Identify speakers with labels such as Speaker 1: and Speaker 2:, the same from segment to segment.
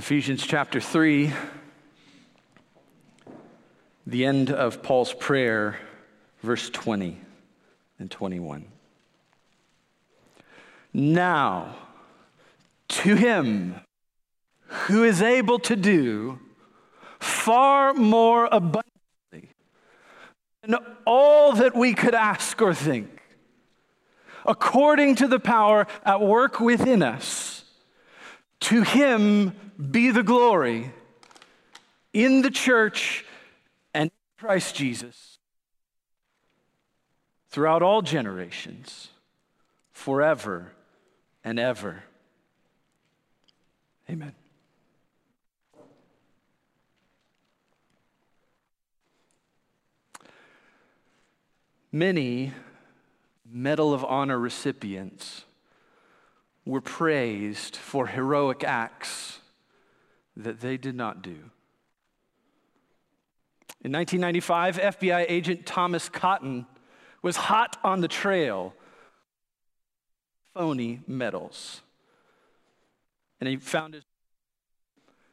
Speaker 1: Ephesians chapter 3, the end of Paul's prayer, verse 20 and 21. Now, to him who is able to do far more abundantly than all that we could ask or think, according to the power at work within us, to him be the glory in the church and Christ Jesus throughout all generations, forever and ever. Amen. Many Medal of Honor recipients were praised for heroic acts that they did not do. In 1995, FBI agent Thomas Cottone was hot on the trail phony medals. And he found his,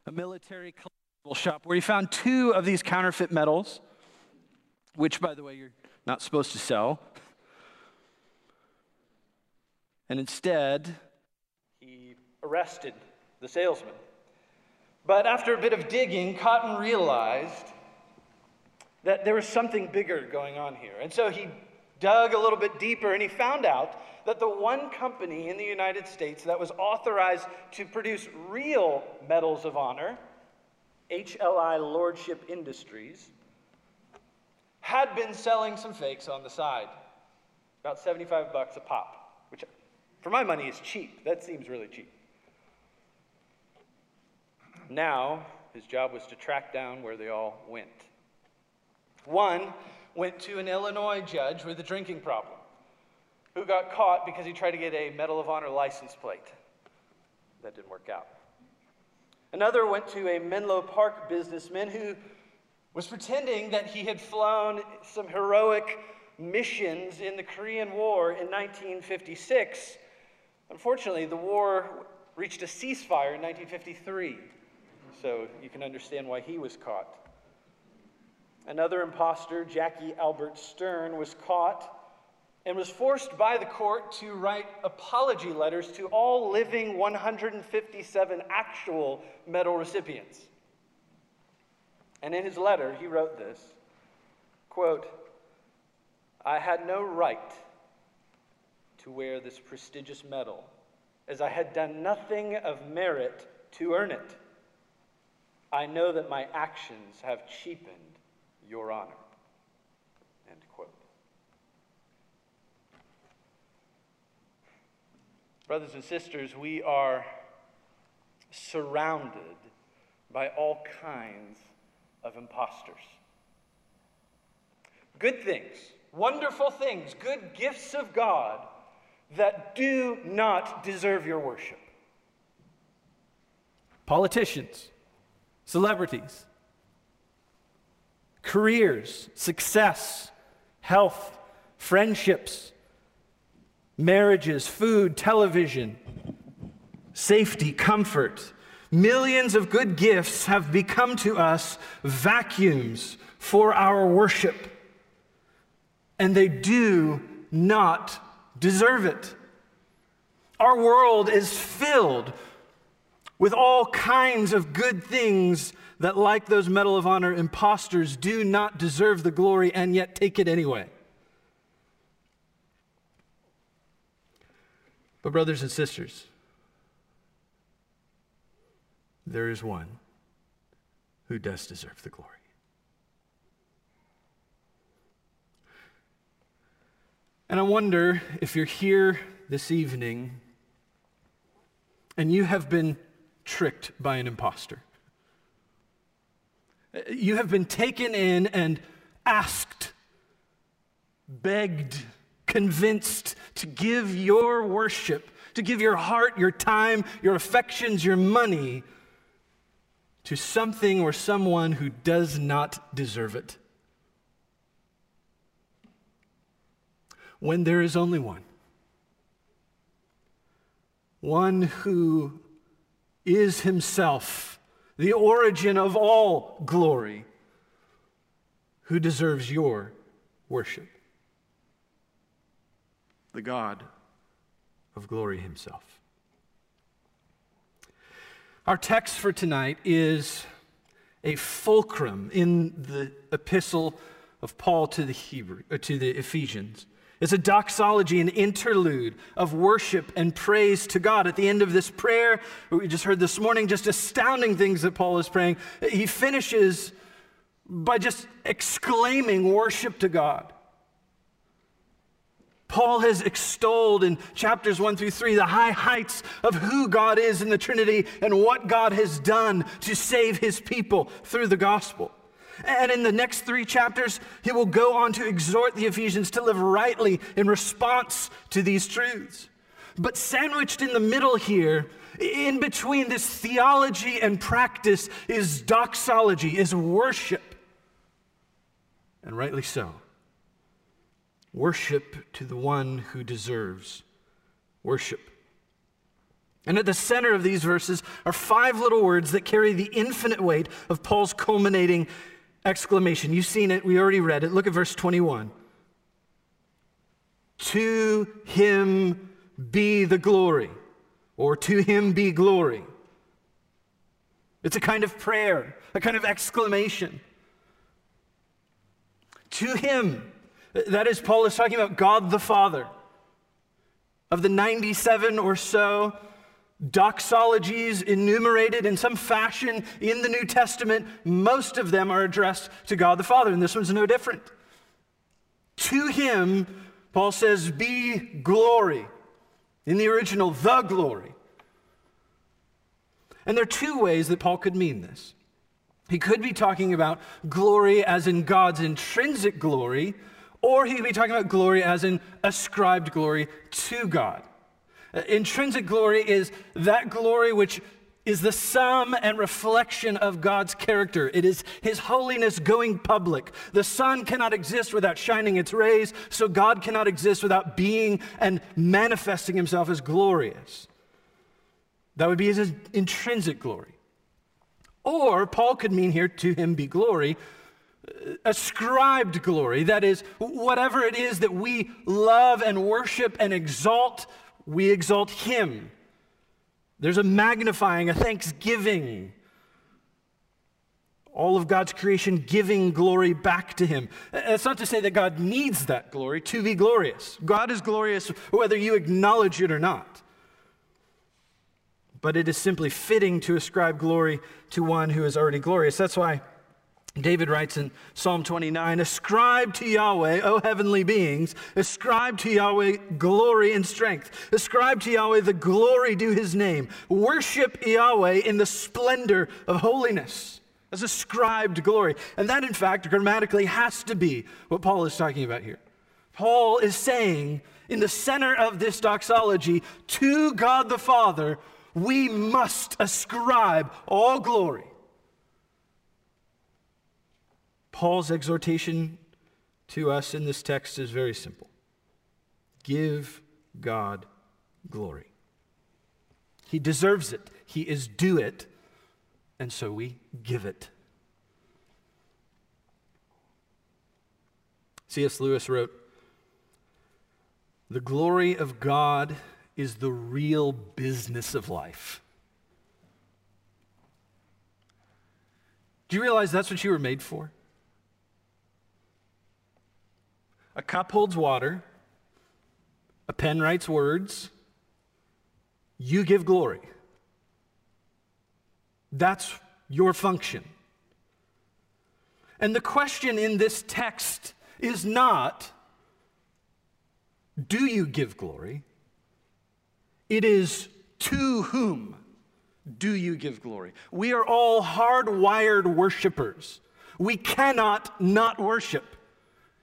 Speaker 1: a military collectible shop where he found two of these counterfeit medals, which, by the way, you're not supposed to sell. And instead, he arrested the salesman. But after a bit of digging, Cottone realized that there was something bigger going on here. And so he dug a little bit deeper and he found out that the one company in the United States that was authorized to produce real medals of honor, HLI Lordship Industries, had been selling some fakes on the side. About 75 bucks a pop, which for my money is cheap. That seems really cheap. Now, his job was to track down where they all went. One went to an Illinois judge with a drinking problem who got caught because he tried to get a Medal of Honor license plate. That didn't work out. Another went to a Menlo Park businessman who was pretending that he had flown some heroic missions in the Korean War in 1956. Unfortunately, the war reached a ceasefire in 1953 so you can understand why he was caught. Another impostor, Jackie Albert Stern, was caught and was forced by the court to write apology letters to all living 157 actual medal recipients. And in his letter, he wrote this quote, I had no right to wear this prestigious medal, as I had done nothing of merit to earn it. I know that my actions have cheapened your honor. End quote. Brothers and sisters, we are surrounded by all kinds of impostors. Good things, wonderful things, good gifts of God that do not deserve your worship. Politicians celebrities, careers, success, health, friendships, marriages, food, television, safety, comfort. Millions of good gifts have become to us vacuums for our worship, and they do not deserve it. Our world is filled with all kinds of good things that, like those Medal of Honor impostors, do not deserve the glory and yet take it anyway. But, brothers and sisters, there is one who does deserve the glory. And I wonder if you're here this evening and you have been tricked by an impostor. You have been taken in and asked, begged, convinced to give your worship, to give your heart, your time, your affections, your money to something or someone who does not deserve it. When there is only one, one who is himself the origin of all glory, who deserves your worship? The God of glory himself. Our text for tonight is a fulcrum in the epistle of Paul to the Hebrew uh, to the Ephesians. It's a doxology, an interlude of worship and praise to God. At the end of this prayer, we just heard this morning, just astounding things that Paul is praying. He finishes by just exclaiming worship to God. Paul has extolled in chapters 1 through 3 the high heights of who God is in the Trinity and what God has done to save his people through the gospel. And in the next three chapters, he will go on to exhort the Ephesians to live rightly in response to these truths. But sandwiched in the middle here, in between this theology and practice, is doxology, is worship. And rightly so. Worship to the one who deserves worship. And at the center of these verses are five little words that carry the infinite weight of Paul's culminating exclamation. You've seen it, we already read it. Look at verse 21. To him be the glory, or to him be glory. It's a kind of prayer, a kind of exclamation. To him, that is, Paul is talking about God the Father. Of the 97 or so doxologies enumerated in some fashion in the New Testament, most of them are addressed to God the Father, and this one's no different. To him, Paul says, be glory. In the original, the glory. And there are two ways that Paul could mean this. He could be talking about glory as in God's intrinsic glory, or he could be talking about glory as in ascribed glory to God. Uh, intrinsic glory is that glory which is the sum and reflection of God's character. It is His holiness going public. The sun cannot exist without shining its rays, so God cannot exist without being and manifesting Himself as glorious. That would be His intrinsic glory. Or Paul could mean here to Him be glory, uh, ascribed glory. That is, whatever it is that we love and worship and exalt we exalt Him. There's a magnifying, a thanksgiving. All of God's creation giving glory back to Him. That's not to say that God needs that glory to be glorious. God is glorious whether you acknowledge it or not. But it is simply fitting to ascribe glory to one who is already glorious. That's why David writes in Psalm 29 Ascribe to Yahweh, O heavenly beings, ascribe to Yahweh glory and strength. Ascribe to Yahweh the glory due his name. Worship Yahweh in the splendor of holiness. As ascribed glory. And that, in fact, grammatically has to be what Paul is talking about here. Paul is saying, in the center of this doxology, to God the Father, we must ascribe all glory Paul's exhortation to us in this text is very simple give God glory. He deserves it, He is due it, and so we give it. C.S. Lewis wrote The glory of God is the real business of life. Do you realize that's what you were made for? A cup holds water, a pen writes words, you give glory. That's your function. And the question in this text is not, do you give glory? It is, to whom do you give glory? We are all hardwired worshipers. We cannot not worship.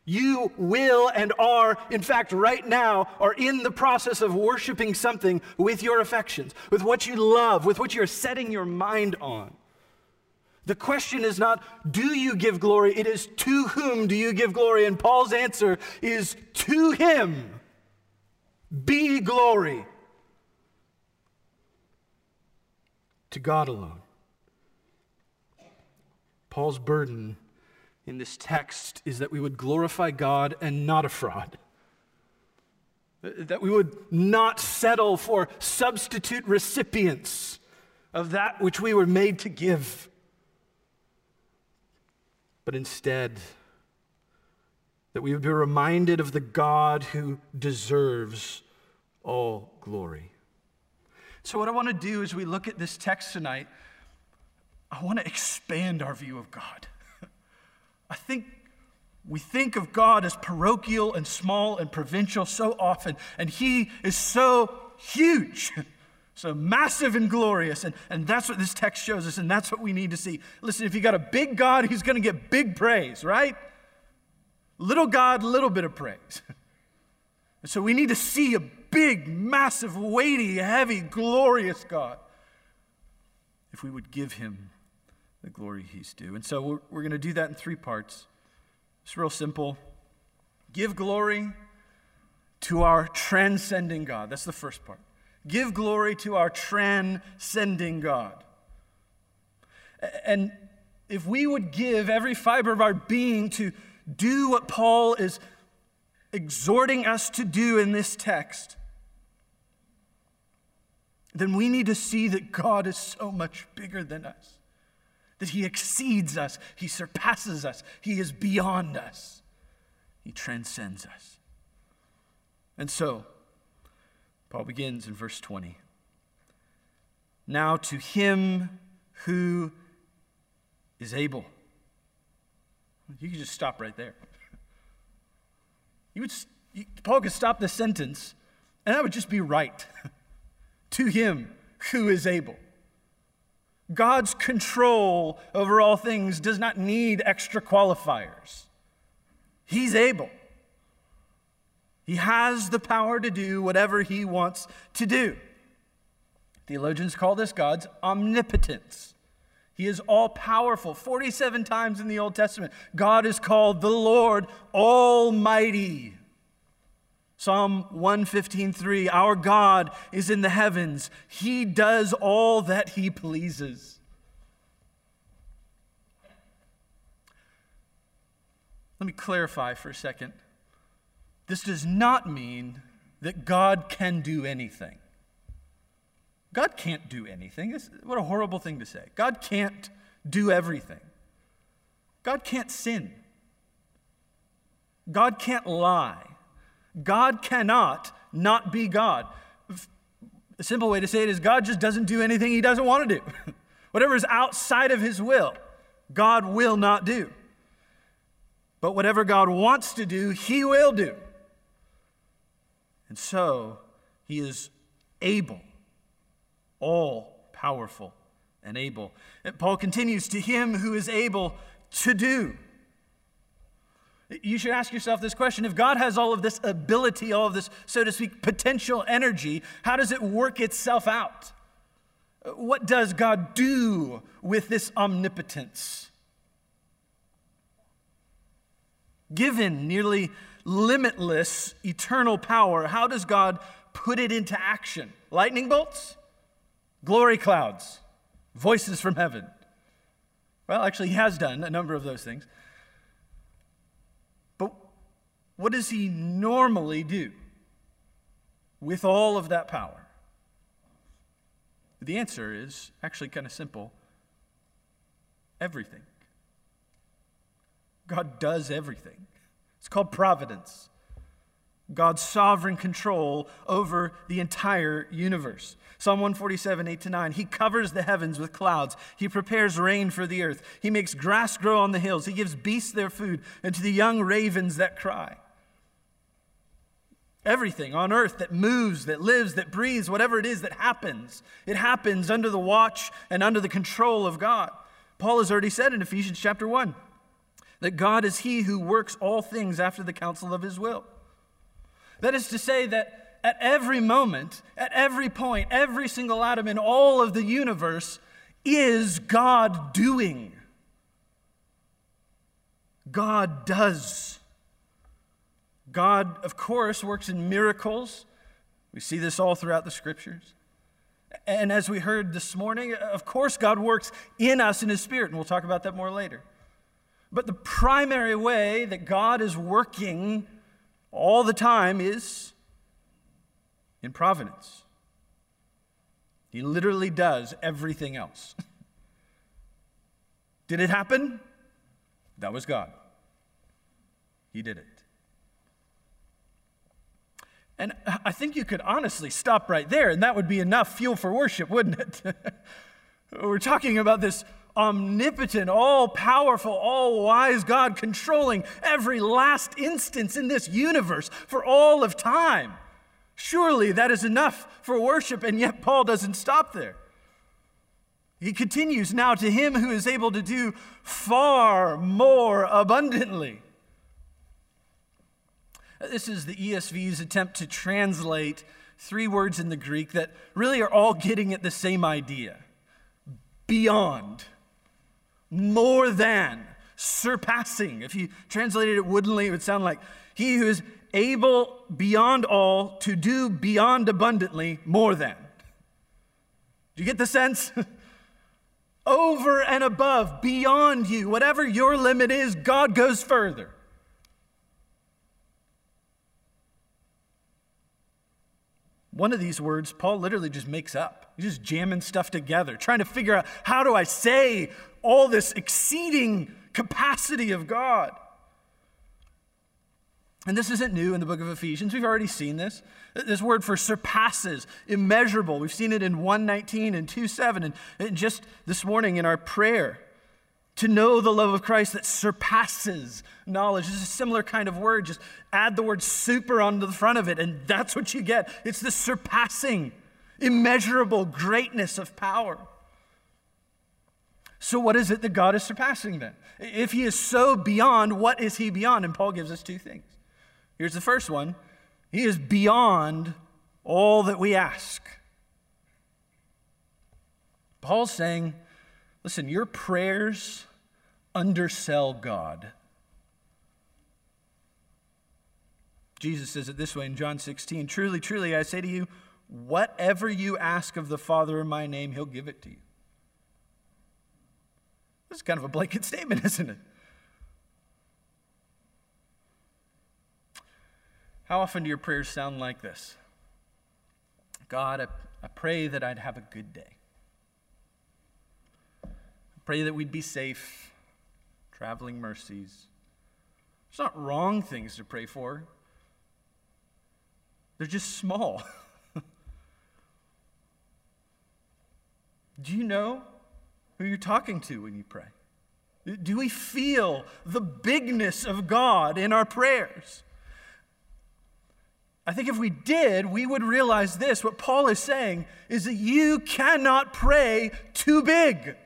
Speaker 1: You will and are, in fact, right now, are in the process of worshiping something with your affections, with what you love, with what you're setting your mind on. The question is not, do you give glory? It is, to whom do you give glory? And Paul's answer is, to him be glory. To God alone. Paul's burden in this text is that we would glorify God and not a fraud. That we would not settle for substitute recipients of that which we were made to give, but instead, that we would be reminded of the God who deserves all glory. So, what I want to do as we look at this text tonight, I want to expand our view of God. I think we think of God as parochial and small and provincial so often, and He is so huge, so massive and glorious. And, and that's what this text shows us, and that's what we need to see. Listen, if you got a big God, He's going to get big praise, right? Little God, little bit of praise. And so we need to see a big, massive, weighty, heavy, glorious God if we would give Him the glory He's due. And so we're, we're going to do that in three parts. It's real simple. Give glory to our transcending God. That's the first part. Give glory to our transcending God. And if we would give every fiber of our being to do what Paul is exhorting us to do in this text, then we need to see that God is so much bigger than us that He exceeds us, He surpasses us, He is beyond us, He transcends us. And so, Paul begins in verse 20. Now to Him who is able. You could just stop right there. You would, Paul could stop the sentence, and that would just be right. to Him who is able. God's control over all things does not need extra qualifiers. He's able. He has the power to do whatever he wants to do. Theologians call this God's omnipotence. He is all powerful. 47 times in the Old Testament, God is called the Lord Almighty. Psalm 115:3 Our God is in the heavens. He does all that he pleases. Let me clarify for a second. This does not mean that God can do anything. God can't do anything. what a horrible thing to say. God can't do everything. God can't sin. God can't lie. God cannot not be God. A simple way to say it is God just doesn't do anything he doesn't want to do. whatever is outside of his will, God will not do. But whatever God wants to do, he will do. And so he is able, all powerful and able. And Paul continues to him who is able to do. You should ask yourself this question if God has all of this ability, all of this, so to speak, potential energy, how does it work itself out? What does God do with this omnipotence? Given nearly limitless eternal power, how does God put it into action? Lightning bolts? Glory clouds? Voices from heaven? Well, actually, He has done a number of those things. What does he normally do with all of that power? The answer is actually kind of simple everything. God does everything. It's called providence. God's sovereign control over the entire universe. Psalm 147, 8 to 9. He covers the heavens with clouds. He prepares rain for the earth. He makes grass grow on the hills. He gives beasts their food, and to the young ravens that cry. Everything on earth that moves, that lives, that breathes, whatever it is that happens, it happens under the watch and under the control of God. Paul has already said in Ephesians chapter 1 that God is he who works all things after the counsel of his will. That is to say, that at every moment, at every point, every single atom in all of the universe is God doing. God does. God, of course, works in miracles. We see this all throughout the scriptures. And as we heard this morning, of course, God works in us in His Spirit, and we'll talk about that more later. But the primary way that God is working all the time is in providence. He literally does everything else. Did it happen? That was God. He did it. And I think you could honestly stop right there, and that would be enough fuel for worship, wouldn't it? We're talking about this omnipotent, all powerful, all wise God controlling every last instance in this universe for all of time. Surely that is enough for worship, and yet Paul doesn't stop there. He continues now to him who is able to do far more abundantly this is the ESV's attempt to translate three words in the Greek that really are all getting at the same idea beyond, more than, surpassing. If you translated it woodenly, it would sound like he who is able beyond all to do beyond abundantly more than. Do you get the sense? Over and above, beyond you, whatever your limit is, God goes further. One of these words, Paul literally just makes up. He's just jamming stuff together, trying to figure out how do I say all this exceeding capacity of God. And this isn't new in the book of Ephesians. We've already seen this. This word for surpasses, immeasurable. We've seen it in 119 and 27, and just this morning in our prayer to know the love of Christ that surpasses knowledge. Is a similar kind of word. Just add the word super onto the front of it, and that's what you get. It's the surpassing, immeasurable greatness of power. So, what is it that God is surpassing then? If He is so beyond, what is He beyond? And Paul gives us two things. Here's the first one He is beyond all that we ask. Paul's saying, Listen, your prayers undersell God. Jesus says it this way in John 16 Truly, truly, I say to you, whatever you ask of the Father in my name, he'll give it to you. This is kind of a blanket statement, isn't it? How often do your prayers sound like this? God, I, I pray that I'd have a good day. Pray that we'd be safe, traveling mercies. It's not wrong things to pray for, they're just small. Do you know who you're talking to when you pray? Do we feel the bigness of God in our prayers? I think if we did, we would realize this. What Paul is saying is that you cannot pray too big.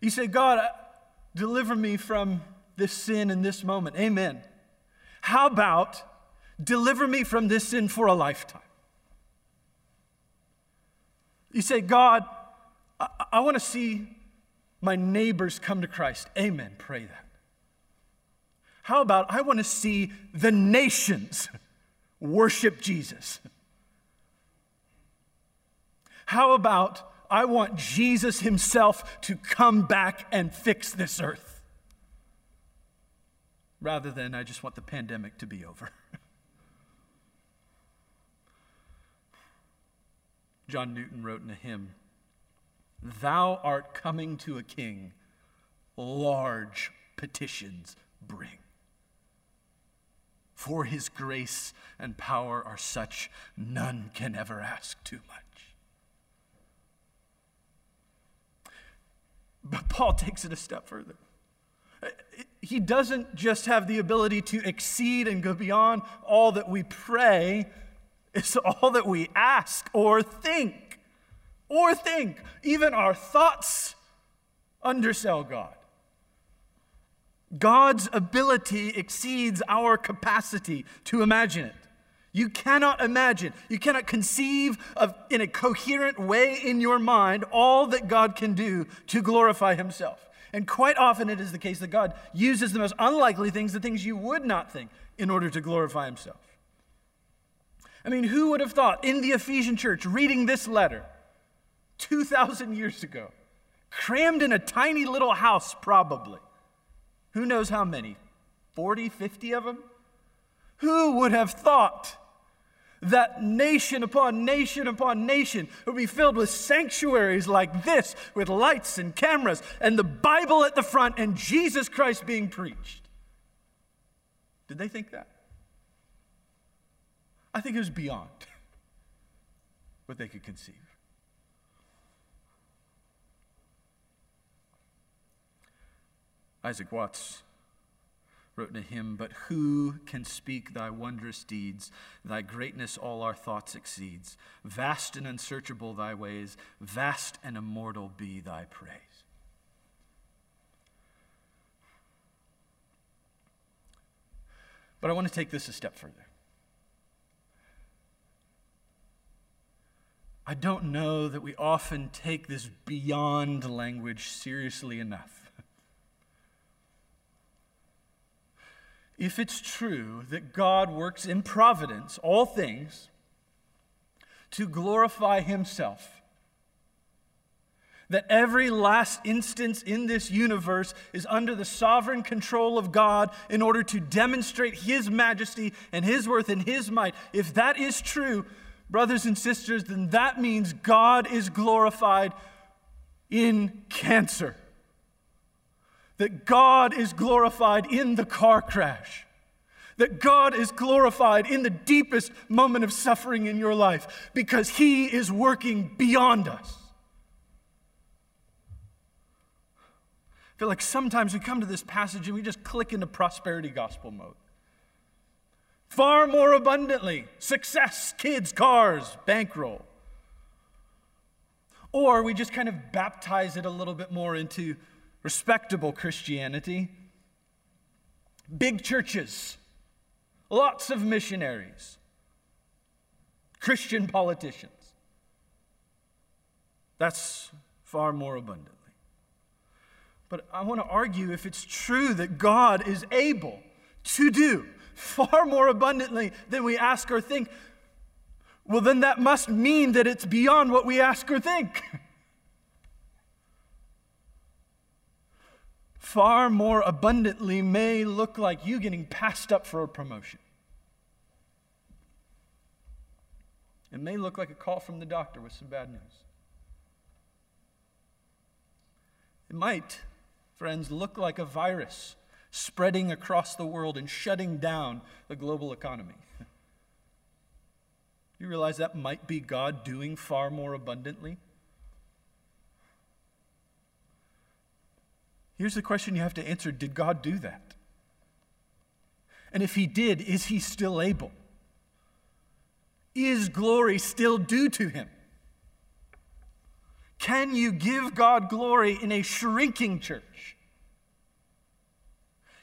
Speaker 1: You say, God, deliver me from this sin in this moment. Amen. How about deliver me from this sin for a lifetime? You say, God, I, I want to see my neighbors come to Christ. Amen. Pray that. How about I want to see the nations worship Jesus? How about I want Jesus himself to come back and fix this earth. Rather than I just want the pandemic to be over. John Newton wrote in a hymn Thou art coming to a king, large petitions bring. For his grace and power are such, none can ever ask too much. But Paul takes it a step further. He doesn't just have the ability to exceed and go beyond all that we pray, it's all that we ask or think. Or think. Even our thoughts undersell God. God's ability exceeds our capacity to imagine it. You cannot imagine, you cannot conceive of in a coherent way in your mind all that God can do to glorify himself. And quite often it is the case that God uses the most unlikely things, the things you would not think, in order to glorify himself. I mean, who would have thought in the Ephesian church reading this letter 2,000 years ago, crammed in a tiny little house, probably? Who knows how many? 40, 50 of them? Who would have thought that nation upon nation upon nation would be filled with sanctuaries like this, with lights and cameras, and the Bible at the front, and Jesus Christ being preached? Did they think that? I think it was beyond what they could conceive. Isaac Watts wrote in a hymn, But who can speak thy wondrous deeds? Thy greatness all our thoughts exceeds. Vast and unsearchable thy ways, vast and immortal be thy praise. But I want to take this a step further. I don't know that we often take this beyond language seriously enough. If it's true that God works in providence, all things, to glorify Himself, that every last instance in this universe is under the sovereign control of God in order to demonstrate His majesty and His worth and His might, if that is true, brothers and sisters, then that means God is glorified in cancer. That God is glorified in the car crash. That God is glorified in the deepest moment of suffering in your life because He is working beyond us. I feel like sometimes we come to this passage and we just click into prosperity gospel mode far more abundantly success, kids, cars, bankroll. Or we just kind of baptize it a little bit more into respectable Christianity. Big churches, lots of missionaries, Christian politicians. That's far more abundantly. But I want to argue if it's true that God is able to do far more abundantly than we ask or think, well, then that must mean that it's beyond what we ask or think. far more abundantly may look like you getting passed up for a promotion. It may look like a call from the doctor with some bad news. It might, friends, look like a virus spreading across the world and shutting down the global economy. You realize that might be God doing far more abundantly? Here's the question you have to answer Did God do that? And if He did, is He still able? Is glory still due to Him? Can you give God glory in a shrinking church?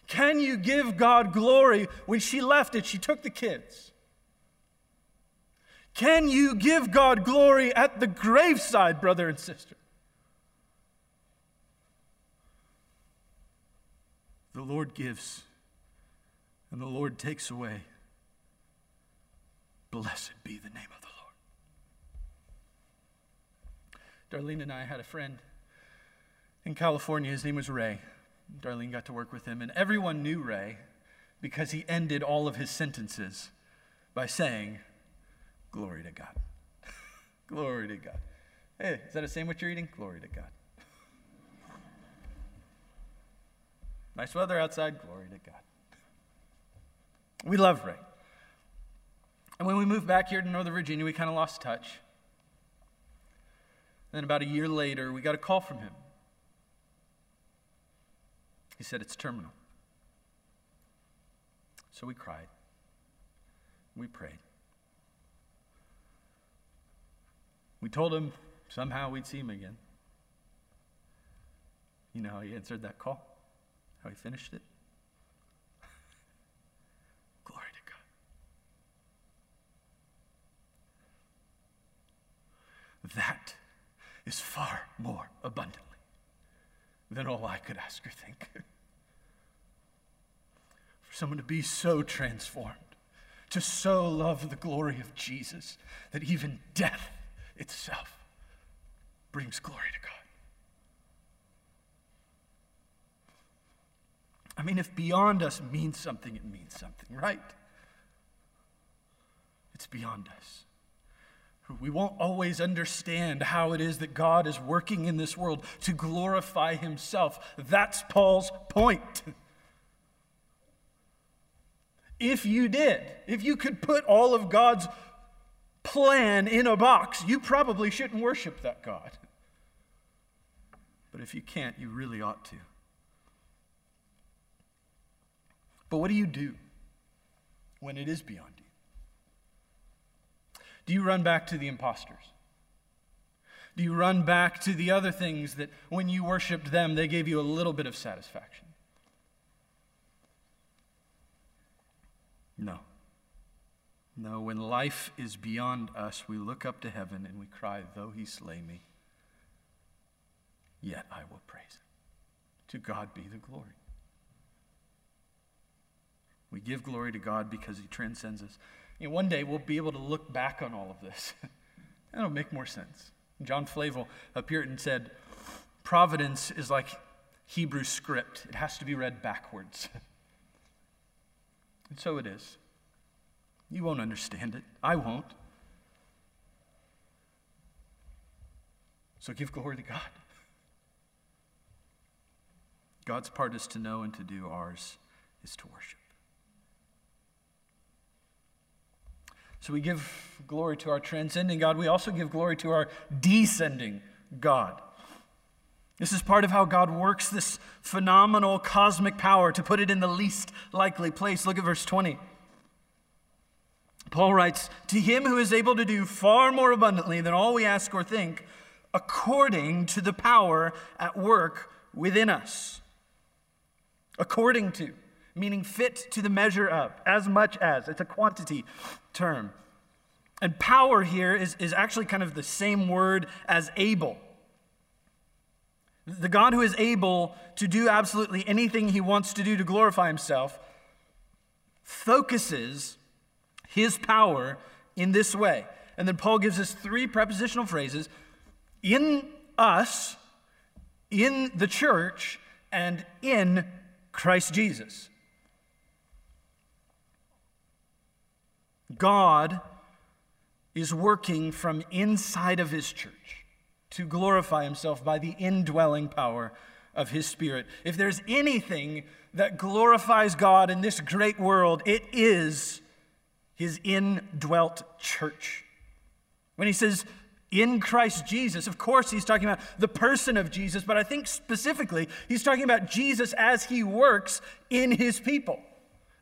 Speaker 1: Can you give God glory when she left it? She took the kids. Can you give God glory at the graveside, brother and sister? The Lord gives and the Lord takes away. Blessed be the name of the Lord. Darlene and I had a friend in California. His name was Ray. Darlene got to work with him, and everyone knew Ray because he ended all of his sentences by saying, Glory to God. Glory to God. Hey, is that a sandwich you're eating? Glory to God. Nice weather outside. Glory to God. We love Ray. And when we moved back here to Northern Virginia, we kind of lost touch. then about a year later, we got a call from him. He said, It's terminal. So we cried. We prayed. We told him somehow we'd see him again. You know how he answered that call? How he finished it? Glory to God. That is far more abundantly than all I could ask or think. For someone to be so transformed, to so love the glory of Jesus that even death itself brings glory to God. I mean, if beyond us means something, it means something, right? It's beyond us. We won't always understand how it is that God is working in this world to glorify Himself. That's Paul's point. If you did, if you could put all of God's plan in a box, you probably shouldn't worship that God. But if you can't, you really ought to. But what do you do when it is beyond you? Do you run back to the impostors? Do you run back to the other things that when you worshiped them, they gave you a little bit of satisfaction? No. No, when life is beyond us, we look up to heaven and we cry, Though he slay me, yet I will praise him. To God be the glory. We give glory to God because he transcends us. You know, one day we'll be able to look back on all of this. That'll make more sense. John Flavel, a Puritan, said, Providence is like Hebrew script, it has to be read backwards. and so it is. You won't understand it. I won't. So give glory to God. God's part is to know and to do, ours is to worship. So we give glory to our transcending God. We also give glory to our descending God. This is part of how God works this phenomenal cosmic power to put it in the least likely place. Look at verse 20. Paul writes, To him who is able to do far more abundantly than all we ask or think, according to the power at work within us. According to meaning fit to the measure of, as much as. It's a quantity term. And power here is, is actually kind of the same word as able. The God who is able to do absolutely anything he wants to do to glorify himself focuses his power in this way. And then Paul gives us three prepositional phrases in us, in the church, and in Christ Jesus. God is working from inside of his church to glorify himself by the indwelling power of his spirit. If there's anything that glorifies God in this great world, it is his indwelt church. When he says in Christ Jesus, of course, he's talking about the person of Jesus, but I think specifically, he's talking about Jesus as he works in his people.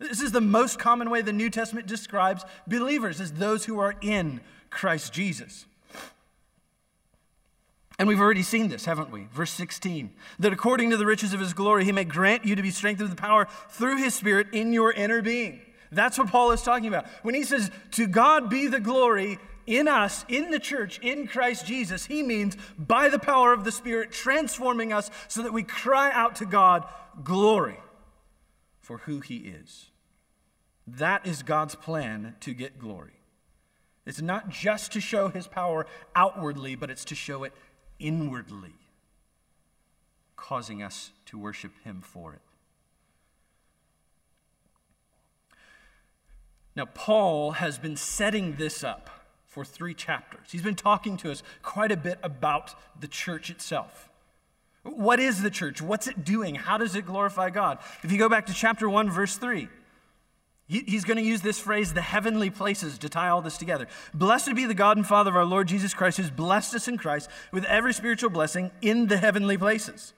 Speaker 1: This is the most common way the New Testament describes believers as those who are in Christ Jesus. And we've already seen this, haven't we? Verse 16 that according to the riches of his glory, he may grant you to be strengthened with power through his spirit in your inner being. That's what Paul is talking about. When he says, To God be the glory in us, in the church, in Christ Jesus, he means by the power of the Spirit transforming us so that we cry out to God, Glory for who he is. That is God's plan to get glory. It's not just to show his power outwardly, but it's to show it inwardly, causing us to worship him for it. Now, Paul has been setting this up for three chapters. He's been talking to us quite a bit about the church itself. What is the church? What's it doing? How does it glorify God? If you go back to chapter 1, verse 3, He's going to use this phrase, the heavenly places, to tie all this together. Blessed be the God and Father of our Lord Jesus Christ, who's blessed us in Christ with every spiritual blessing in the heavenly places.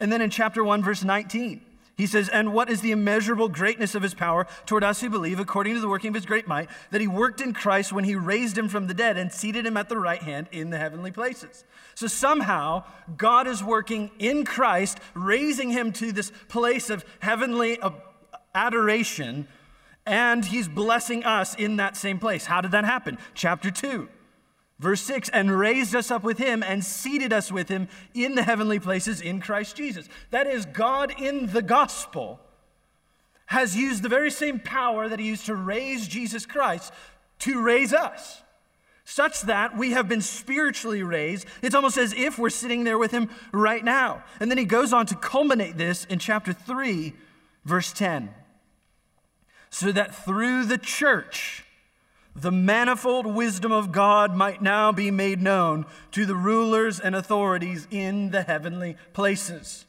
Speaker 1: And then in chapter 1, verse 19, he says, And what is the immeasurable greatness of his power toward us who believe, according to the working of his great might, that he worked in Christ when he raised him from the dead and seated him at the right hand in the heavenly places? So somehow, God is working in Christ, raising him to this place of heavenly uh, adoration and he's blessing us in that same place. How did that happen? Chapter 2, verse 6 and raised us up with him and seated us with him in the heavenly places in Christ Jesus. That is, God in the gospel has used the very same power that he used to raise Jesus Christ to raise us, such that we have been spiritually raised. It's almost as if we're sitting there with him right now. And then he goes on to culminate this in chapter 3, verse 10. So that through the church, the manifold wisdom of God might now be made known to the rulers and authorities in the heavenly places.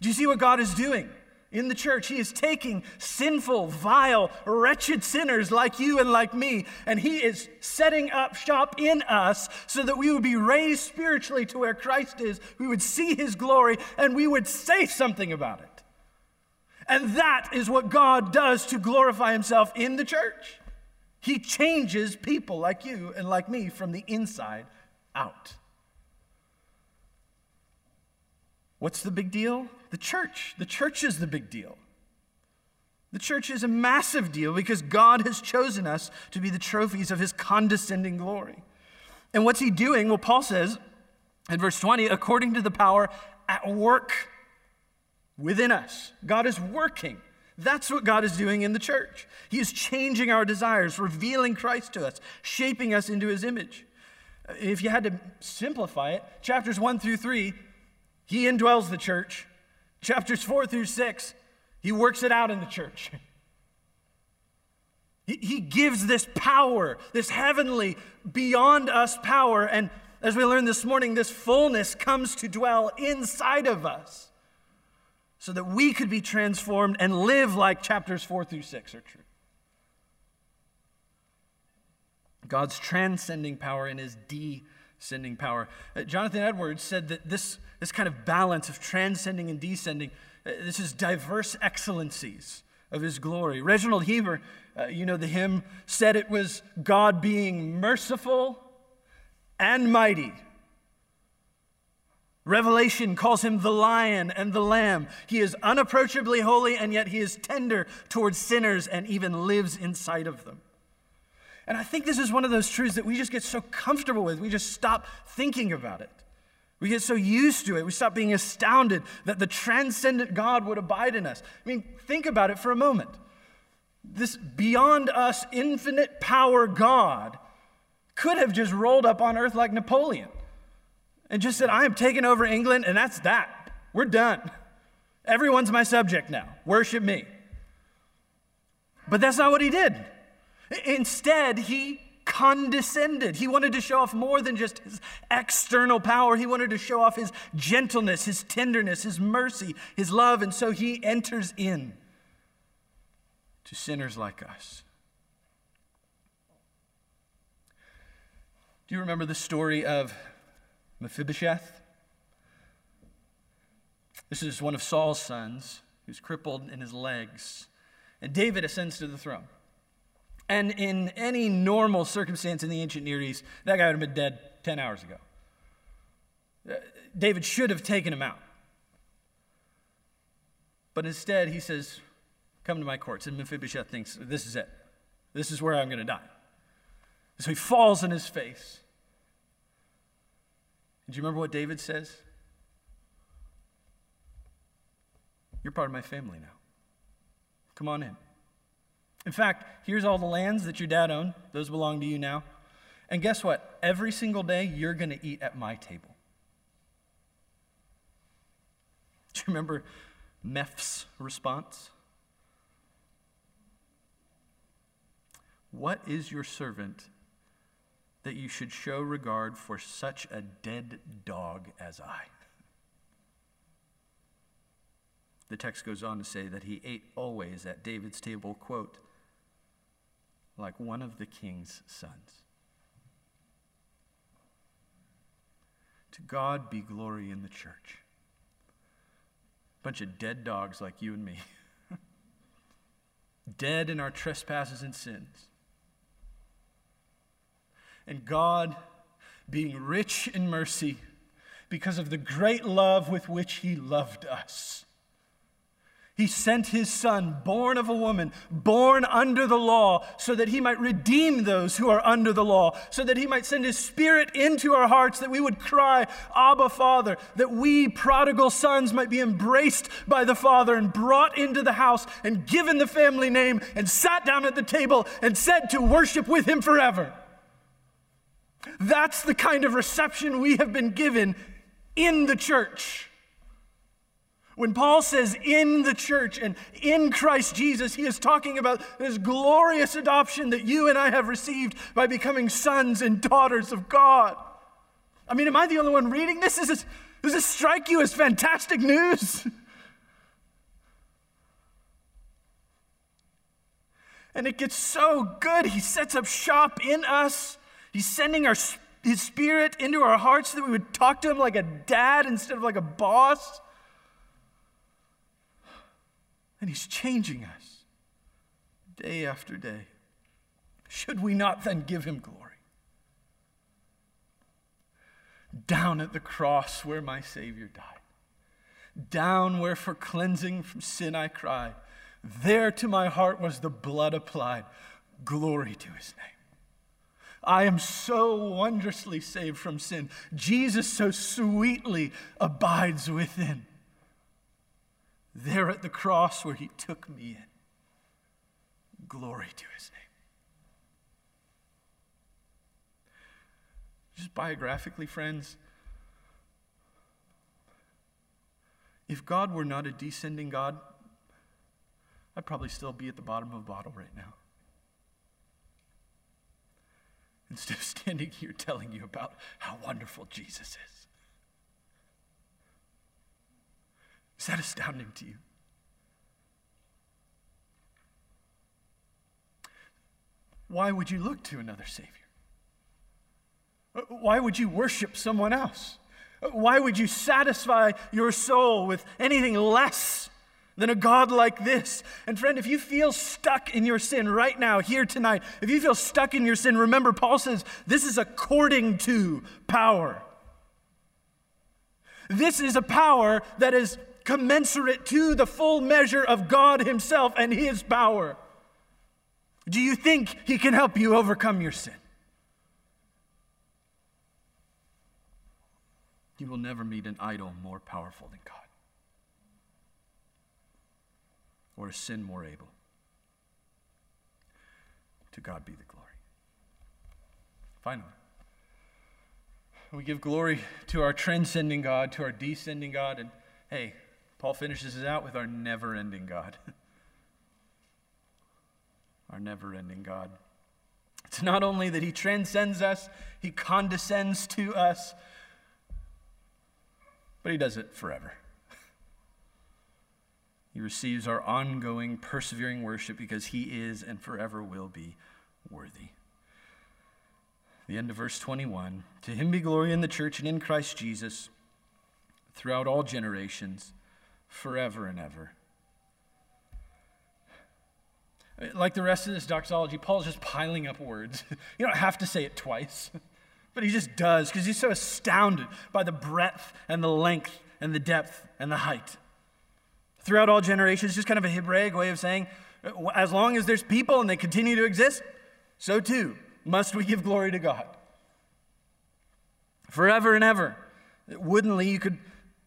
Speaker 1: Do you see what God is doing? in the church. He is taking sinful, vile, wretched sinners like you and like me, and He is setting up shop in us so that we would be raised spiritually to where Christ is. We would see His glory and we would say something about it. And that is what God does to glorify Himself in the church. He changes people like you and like me from the inside out. What's the big deal? The church. The church is the big deal. The church is a massive deal because God has chosen us to be the trophies of his condescending glory. And what's he doing? Well, Paul says in verse 20, according to the power at work within us. God is working. That's what God is doing in the church. He is changing our desires, revealing Christ to us, shaping us into his image. Uh, if you had to simplify it, chapters 1 through 3, he indwells the church. Chapters 4 through 6, he works it out in the church. He, he gives this power, this heavenly, beyond us power. And as we learned this morning, this fullness comes to dwell inside of us so that we could be transformed and live like chapters 4 through 6 are true. God's transcending power and his descending power. Uh, Jonathan Edwards said that this, this kind of balance of transcending and descending, uh, this is diverse excellencies of his glory. Reginald Heber, uh, you know the hymn, said it was God being merciful and mighty Revelation calls him the lion and the lamb. He is unapproachably holy, and yet he is tender towards sinners and even lives inside of them. And I think this is one of those truths that we just get so comfortable with, we just stop thinking about it. We get so used to it, we stop being astounded that the transcendent God would abide in us. I mean, think about it for a moment. This beyond us infinite power God could have just rolled up on earth like Napoleon and just said, I am taking over England, and that's that. We're done. Everyone's my subject now. Worship me. But that's not what he did. Instead, he condescended. He wanted to show off more than just his external power. He wanted to show off his gentleness, his tenderness, his mercy, his love. And so he enters in to sinners like us. Do you remember the story of Mephibosheth. This is one of Saul's sons who's crippled in his legs. And David ascends to the throne. And in any normal circumstance in the ancient Near East, that guy would have been dead 10 hours ago. Uh, David should have taken him out. But instead, he says, Come to my courts. And Mephibosheth thinks, This is it. This is where I'm going to die. So he falls on his face. Do you remember what David says? You're part of my family now. Come on in. In fact, here's all the lands that your dad owned. Those belong to you now. And guess what? Every single day, you're going to eat at my table. Do you remember Meph's response? What is your servant that you should show regard for such a dead dog as I. The text goes on to say that he ate always at David's table, quote, like one of the king's sons. To God be glory in the church. Bunch of dead dogs like you and me. dead in our trespasses and sins and God, being rich in mercy, because of the great love with which He loved us, He sent his son, born of a woman, born under the law, so that he might redeem those who are under the law, so that he might send his spirit into our hearts, that we would cry, Abba, Father, that we, prodigal sons, might be embraced by the Father and brought into the house and given the family name and sat down at the table and said to worship with him forever. That's the kind of reception we have been given in the church. When Paul says in the church and in Christ Jesus, he is talking about this glorious adoption that you and I have received by becoming sons and daughters of God. I mean, am I the only one reading this? Does this, does this strike you as fantastic news? And it gets so good. He sets up shop in us. He's sending our, his spirit into our hearts so that we would talk to him like a dad instead of like a boss. And He's changing us day after day. Should we not then give Him glory? Down at the cross where my Savior died, down where for cleansing from sin I cried, there to my heart was the blood applied. Glory to His name. I am so wondrously saved from sin. Jesus so sweetly abides within there at the cross where he took me in. Glory to his name. Just biographically, friends, if God were not a descending God, I'd probably still be at the bottom of a bottle right now. Instead of standing here telling you about how wonderful Jesus is. Is that astounding to you? Why would you look to another Savior? Why would you worship someone else? Why would you satisfy your soul with anything less than a God like this? And friend, if you feel stuck in your sin right now, here tonight, if you feel stuck in your sin, remember Paul says this is according to power. This is a power that is commensurate to the full measure of God Himself and His power. Do you think He can help you overcome your sin? You will never meet an idol more powerful than God, or a sin more able. To God be the glory. Finally, we give glory to our transcending God, to our descending God, and hey, Paul finishes it out with our never ending God. our never ending God. It's not only that he transcends us, he condescends to us, but he does it forever. He receives our ongoing, persevering worship because he is and forever will be worthy. The end of verse 21 To him be glory in the church and in Christ Jesus throughout all generations forever and ever. Like the rest of this doxology, Paul's just piling up words. You don't have to say it twice, but he just does because he's so astounded by the breadth and the length and the depth and the height. Throughout all generations, just kind of a Hebraic way of saying, as long as there's people and they continue to exist, so too must we give glory to God. Forever and ever. Woodenly, you could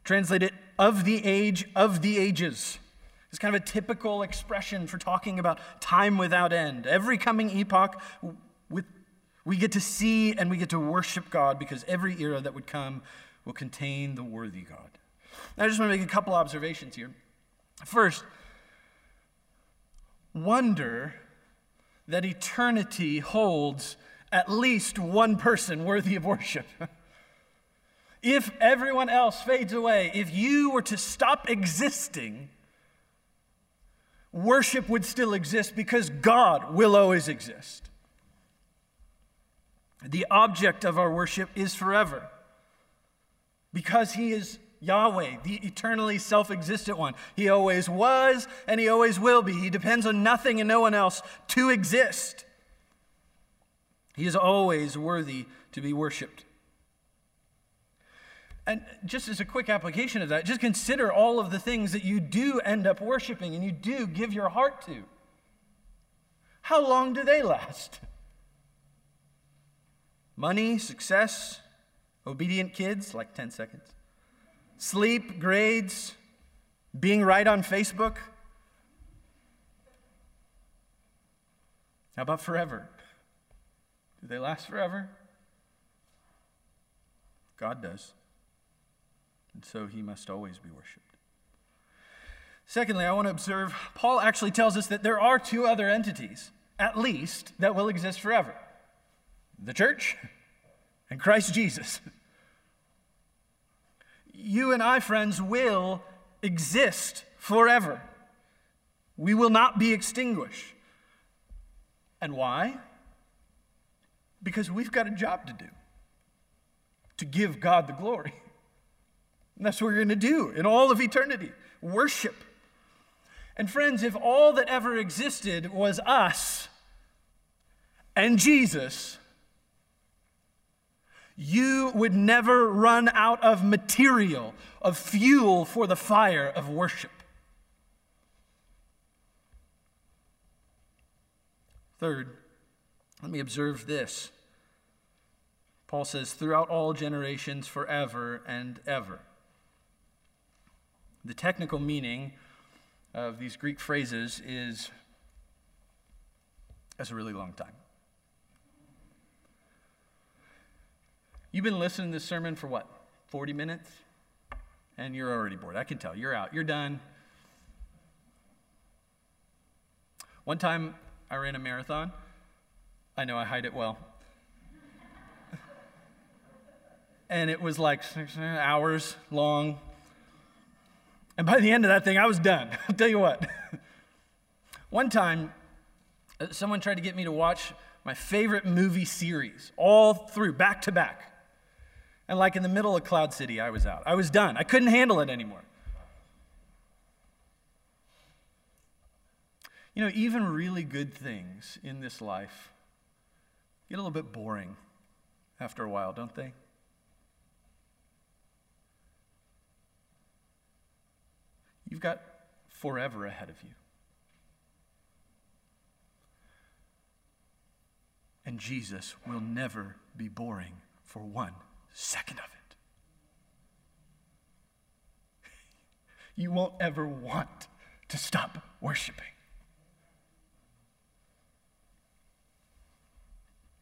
Speaker 1: translate it of the age of the ages. It's kind of a typical expression for talking about time without end. Every coming epoch, with, we get to see and we get to worship God because every era that would come will contain the worthy God. I just want to make a couple observations here. First, wonder that eternity holds at least one person worthy of worship. if everyone else fades away, if you were to stop existing, worship would still exist because God will always exist. The object of our worship is forever because He is Yahweh, the eternally self existent one. He always was and He always will be. He depends on nothing and no one else to exist. He is always worthy to be worshiped. And just as a quick application of that, just consider all of the things that you do end up worshiping and you do give your heart to. How long do they last? Money, success, obedient kids, like 10 seconds. Sleep, grades, being right on Facebook. How about forever? Do they last forever? God does. And so he must always be worshiped. Secondly, I want to observe Paul actually tells us that there are two other entities, at least, that will exist forever the church and Christ Jesus. You and I, friends, will exist forever. We will not be extinguished. And why? Because we've got a job to do to give God the glory. And that's what we're going to do in all of eternity worship. And friends, if all that ever existed was us and Jesus, you would never run out of material, of fuel for the fire of worship. Third, let me observe this. Paul says, throughout all generations, forever and ever. The technical meaning of these Greek phrases is that's a really long time. You've been listening to this sermon for what? 40 minutes? And you're already bored. I can tell. You're out. You're done. One time I ran a marathon. I know I hide it well. and it was like six hours long. And by the end of that thing, I was done. I'll tell you what. One time, uh, someone tried to get me to watch my favorite movie series all through, back to back. And like in the middle of Cloud City, I was out. I was done. I couldn't handle it anymore. You know, even really good things in this life get a little bit boring after a while, don't they? You've got forever ahead of you. And Jesus will never be boring for one second of it. You won't ever want to stop worshiping.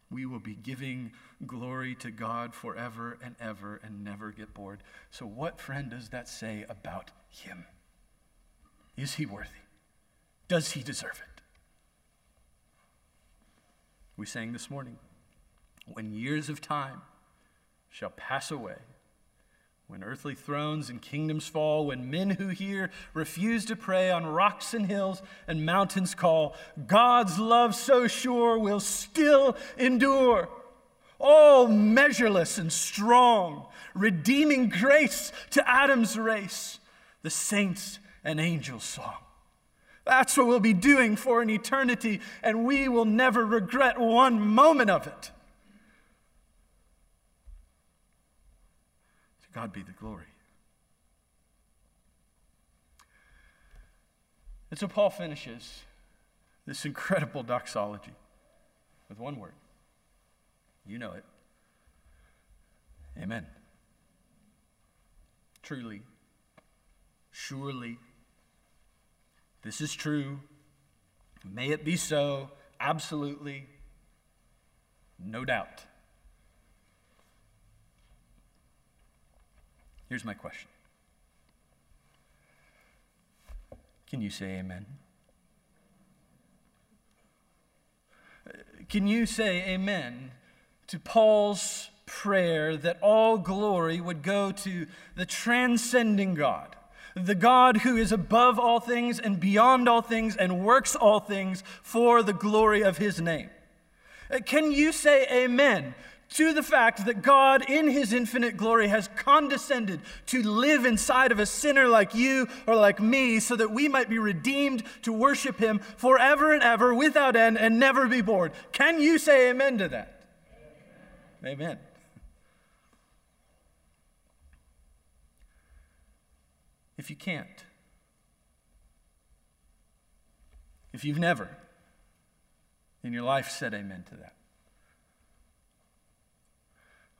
Speaker 1: We will be giving glory to God forever and ever and never get bored. So, what, friend, does that say about Him? Is He worthy? Does He deserve it? We sang this morning when years of time shall pass away. When earthly thrones and kingdoms fall, when men who hear refuse to pray on rocks and hills and mountains call, God's love so sure will still endure. All measureless and strong, redeeming grace to Adam's race, the saints and angels' song. That's what we'll be doing for an eternity, and we will never regret one moment of it. God be the glory. And so Paul finishes this incredible doxology with one word. You know it. Amen. Truly, surely, this is true. May it be so. Absolutely. No doubt. Here's my question Can you say amen? Can you say amen to Paul's prayer that all glory would go to the transcending God, the God who is above all things and beyond all things and works all things for the glory of his name? Can you say amen to the fact that God, in his infinite glory, has condescended to live inside of a sinner like you or like me so that we might be redeemed to worship him forever and ever without end and never be bored. Can you say amen to that? Amen. amen. if you can't, if you've never in your life said amen to that,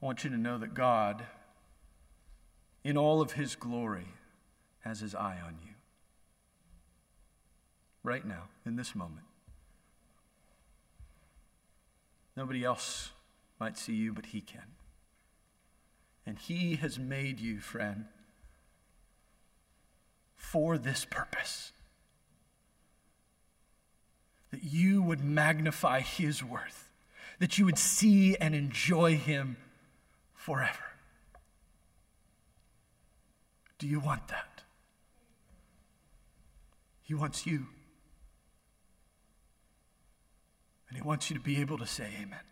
Speaker 1: I want you to know that God, in all of his glory, has his eye on you. Right now, in this moment. Nobody else might see you, but he can. And he has made you, friend, for this purpose that you would magnify his worth, that you would see and enjoy him forever. Do you want that? He wants you. And he wants you to be able to say amen.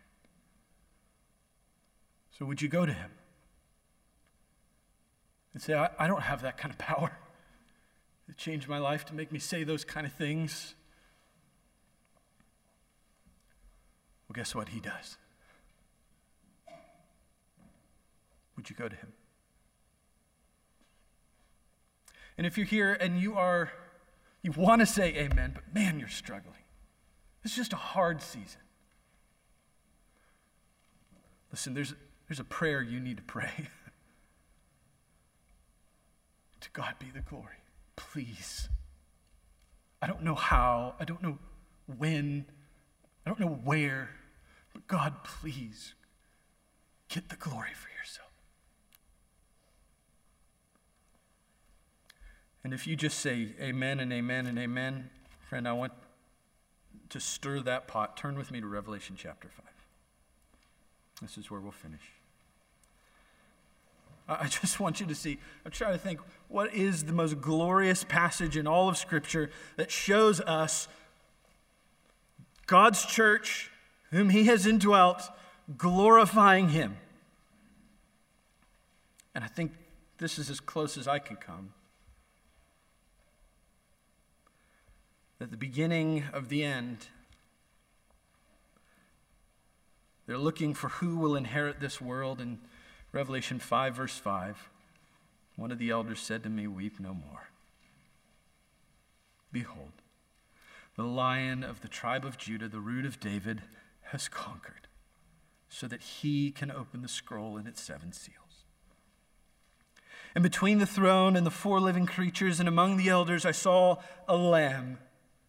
Speaker 1: So, would you go to him and say, I, I don't have that kind of power to change my life, to make me say those kind of things? Well, guess what? He does. Would you go to him? And if you're here and you are, you want to say amen, but man, you're struggling. It's just a hard season. Listen, there's, there's a prayer you need to pray. to God be the glory. Please. I don't know how, I don't know when, I don't know where, but God, please get the glory for yourself. And if you just say amen and amen and amen, friend, I want to stir that pot. Turn with me to Revelation chapter 5. This is where we'll finish. I just want you to see, I'm trying to think, what is the most glorious passage in all of Scripture that shows us God's church, whom He has indwelt, glorifying Him? And I think this is as close as I can come. At the beginning of the end, they're looking for who will inherit this world. In Revelation 5, verse 5, one of the elders said to me, Weep no more. Behold, the lion of the tribe of Judah, the root of David, has conquered, so that he can open the scroll and its seven seals. And between the throne and the four living creatures and among the elders, I saw a lamb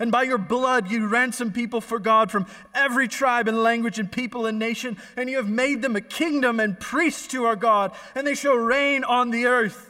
Speaker 1: and by your blood you ransomed people for God from every tribe and language and people and nation. And you have made them a kingdom and priests to our God, and they shall reign on the earth.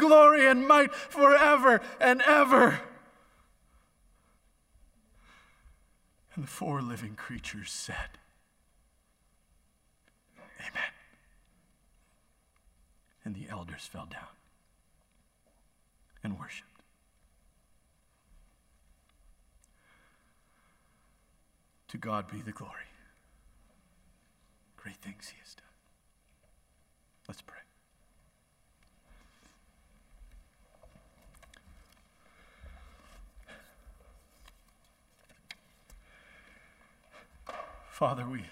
Speaker 1: glory and might forever and ever. And the four living creatures said, Amen. And the elders fell down and worshiped. To God be the glory. Great things He has done. Let's pray. Father, we,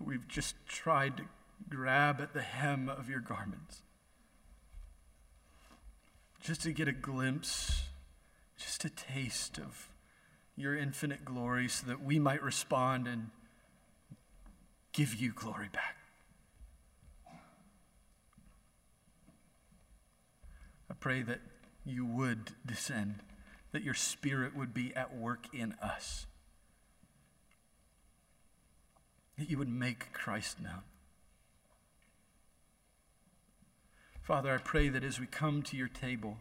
Speaker 1: we've just tried to grab at the hem of your garments just to get a glimpse, just a taste of your infinite glory so that we might respond and give you glory back. I pray that you would descend, that your spirit would be at work in us, that you would make Christ known. Father, I pray that as we come to your table,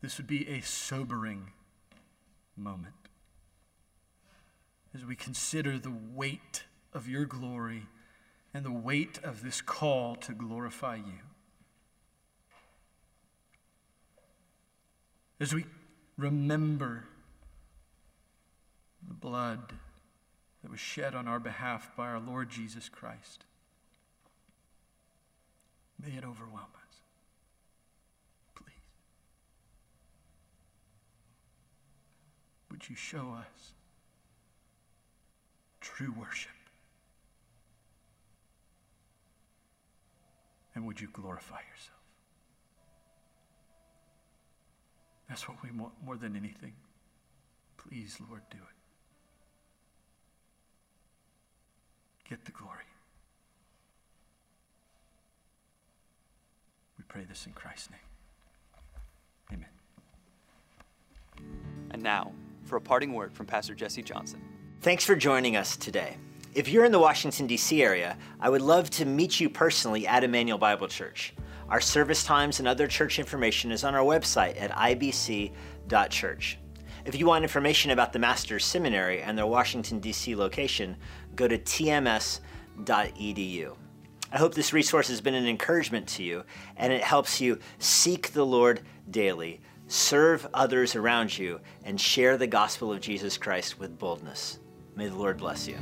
Speaker 1: this would be a sobering moment as we consider the weight of your glory and the weight of this call to glorify you. As we remember the blood that was shed on our behalf by our Lord Jesus Christ, may it overwhelm us. Please. Would you show us true worship? And would you glorify yourself? That's what we want more than anything. Please, Lord, do it. Get the glory. We pray this in Christ's name. Amen.
Speaker 2: And now, for a parting word from Pastor Jesse Johnson.
Speaker 3: Thanks for joining us today. If you're in the Washington, D.C. area, I would love to meet you personally at Immanuel Bible Church. Our service times and other church information is on our website at ibc.church. If you want information about the Master's Seminary and their Washington, D.C. location, go to tms.edu. I hope this resource has been an encouragement to you and it helps you seek the Lord daily, serve others around you, and share the gospel of Jesus Christ with boldness. May the Lord bless you.